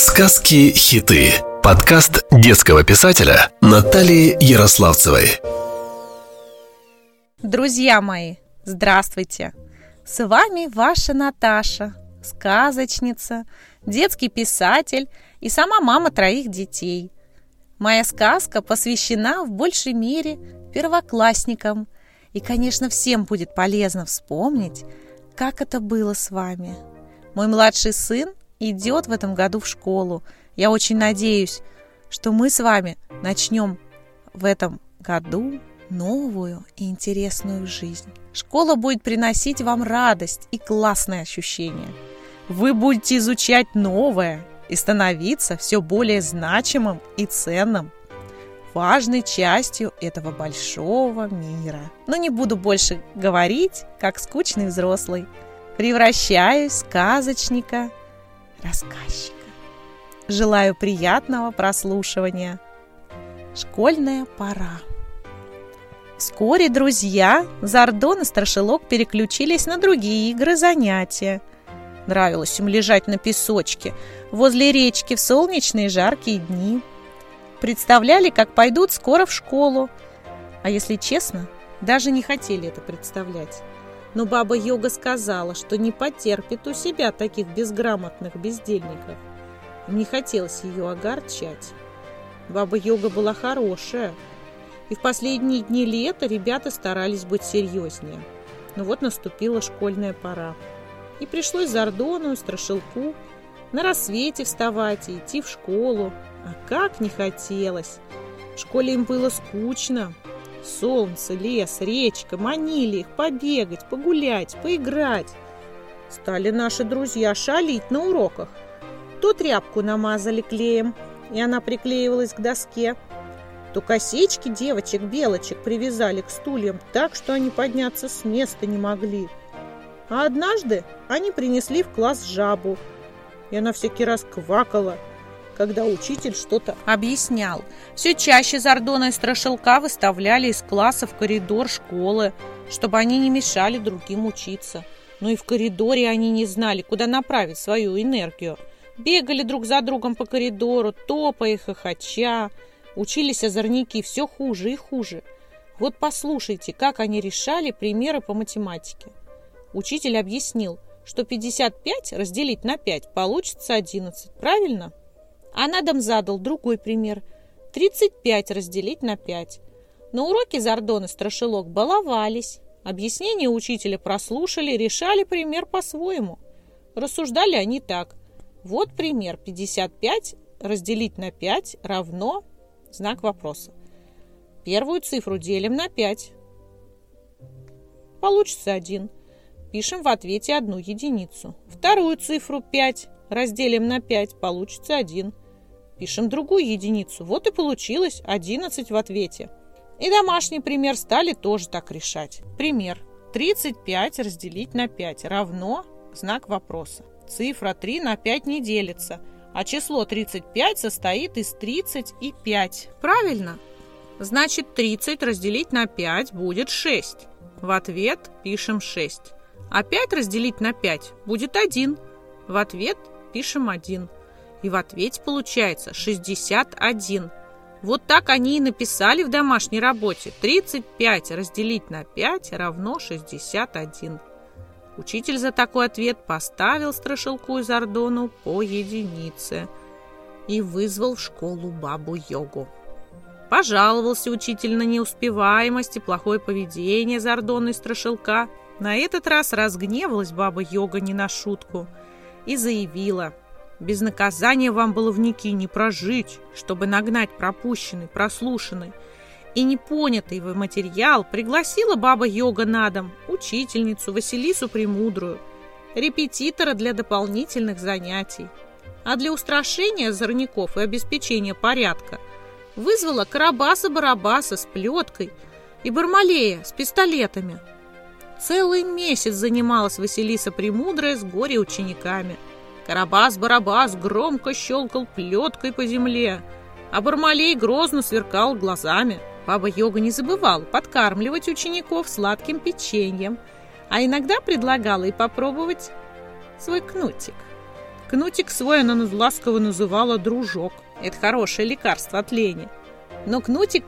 Сказки-хиты. Подкаст детского писателя Натальи Ярославцевой. Друзья мои, здравствуйте! С вами ваша Наташа, сказочница, детский писатель и сама мама троих детей. Моя сказка посвящена в большей мере первоклассникам. И, конечно, всем будет полезно вспомнить, как это было с вами. Мой младший сын идет в этом году в школу. Я очень надеюсь, что мы с вами начнем в этом году новую и интересную жизнь. Школа будет приносить вам радость и классные ощущения. Вы будете изучать новое и становиться все более значимым и ценным, важной частью этого большого мира. Но не буду больше говорить, как скучный взрослый. Превращаюсь в сказочника рассказчика. Желаю приятного прослушивания. Школьная пора. Вскоре друзья Зардон и Страшилок переключились на другие игры занятия. Нравилось им лежать на песочке возле речки в солнечные жаркие дни. Представляли, как пойдут скоро в школу. А если честно, даже не хотели это представлять но баба Йога сказала, что не потерпит у себя таких безграмотных бездельников. Не хотелось ее огорчать. Баба Йога была хорошая, и в последние дни лета ребята старались быть серьезнее. Но вот наступила школьная пора. И пришлось Зардону Страшилку на рассвете вставать и идти в школу. А как не хотелось! В школе им было скучно, Солнце, лес, речка манили их побегать, погулять, поиграть. Стали наши друзья шалить на уроках. То тряпку намазали клеем, и она приклеивалась к доске, то косички девочек-белочек привязали к стульям так, что они подняться с места не могли. А однажды они принесли в класс жабу, и она всякий раз квакала – когда учитель что-то объяснял. Все чаще Зардона и Страшилка выставляли из класса в коридор школы, чтобы они не мешали другим учиться. Но и в коридоре они не знали, куда направить свою энергию. Бегали друг за другом по коридору, топая и хохоча. Учились озорники все хуже и хуже. Вот послушайте, как они решали примеры по математике. Учитель объяснил, что 55 разделить на 5 получится 11. Правильно? А на дом задал другой пример. 35 разделить на 5. На уроке Зардон и Страшилок баловались. Объяснения учителя прослушали, решали пример по-своему. Рассуждали они так. Вот пример. 55 разделить на 5 равно знак вопроса. Первую цифру делим на 5. Получится 1. Пишем в ответе одну единицу. Вторую цифру 5 разделим на 5. Получится 1. Пишем другую единицу. Вот и получилось 11 в ответе. И домашний пример стали тоже так решать. Пример. 35 разделить на 5 равно знак вопроса. Цифра 3 на 5 не делится, а число 35 состоит из 30 и 5. Правильно? Значит, 30 разделить на 5 будет 6. В ответ пишем 6. А 5 разделить на 5 будет 1. В ответ пишем 1. И в ответе получается 61. Вот так они и написали в домашней работе. 35 разделить на 5 равно 61. Учитель за такой ответ поставил Страшилку из Ордону по единице и вызвал в школу бабу-йогу. Пожаловался учитель на неуспеваемость и плохое поведение Зардона и Страшилка. На этот раз разгневалась баба-йога не на шутку и заявила – без наказания вам было в Ники не прожить, чтобы нагнать пропущенный, прослушанный и непонятый вы материал пригласила баба-йога на дом, учительницу Василису Премудрую, репетитора для дополнительных занятий. А для устрашения зорняков и обеспечения порядка вызвала Карабаса-Барабаса с плеткой и Бармалея с пистолетами. Целый месяц занималась Василиса Премудрая с горе-учениками – Карабас-барабас громко щелкал плеткой по земле, а Бармалей грозно сверкал глазами. Баба-йога не забывала подкармливать учеников сладким печеньем, а иногда предлагала и попробовать свой кнутик. Кнутик свой она ласково называла дружок. Это хорошее лекарство от лени. Но кнутик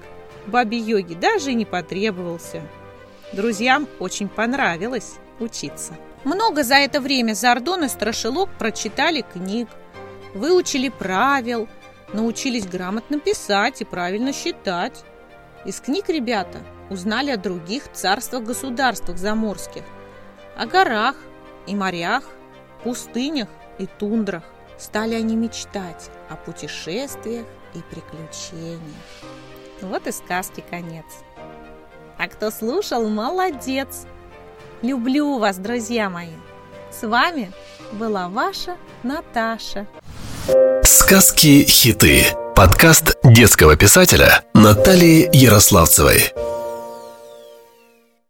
бабе Йоги даже и не потребовался. Друзьям очень понравилось учиться. Много за это время Зардон и Страшилок прочитали книг, выучили правил, научились грамотно писать и правильно считать. Из книг ребята узнали о других царствах-государствах заморских, о горах и морях, пустынях и тундрах. Стали они мечтать о путешествиях и приключениях. Вот и сказки конец. А кто слушал, молодец! Люблю вас, друзья мои! С вами была ваша Наташа. Сказки-хиты. Подкаст детского писателя Натальи Ярославцевой.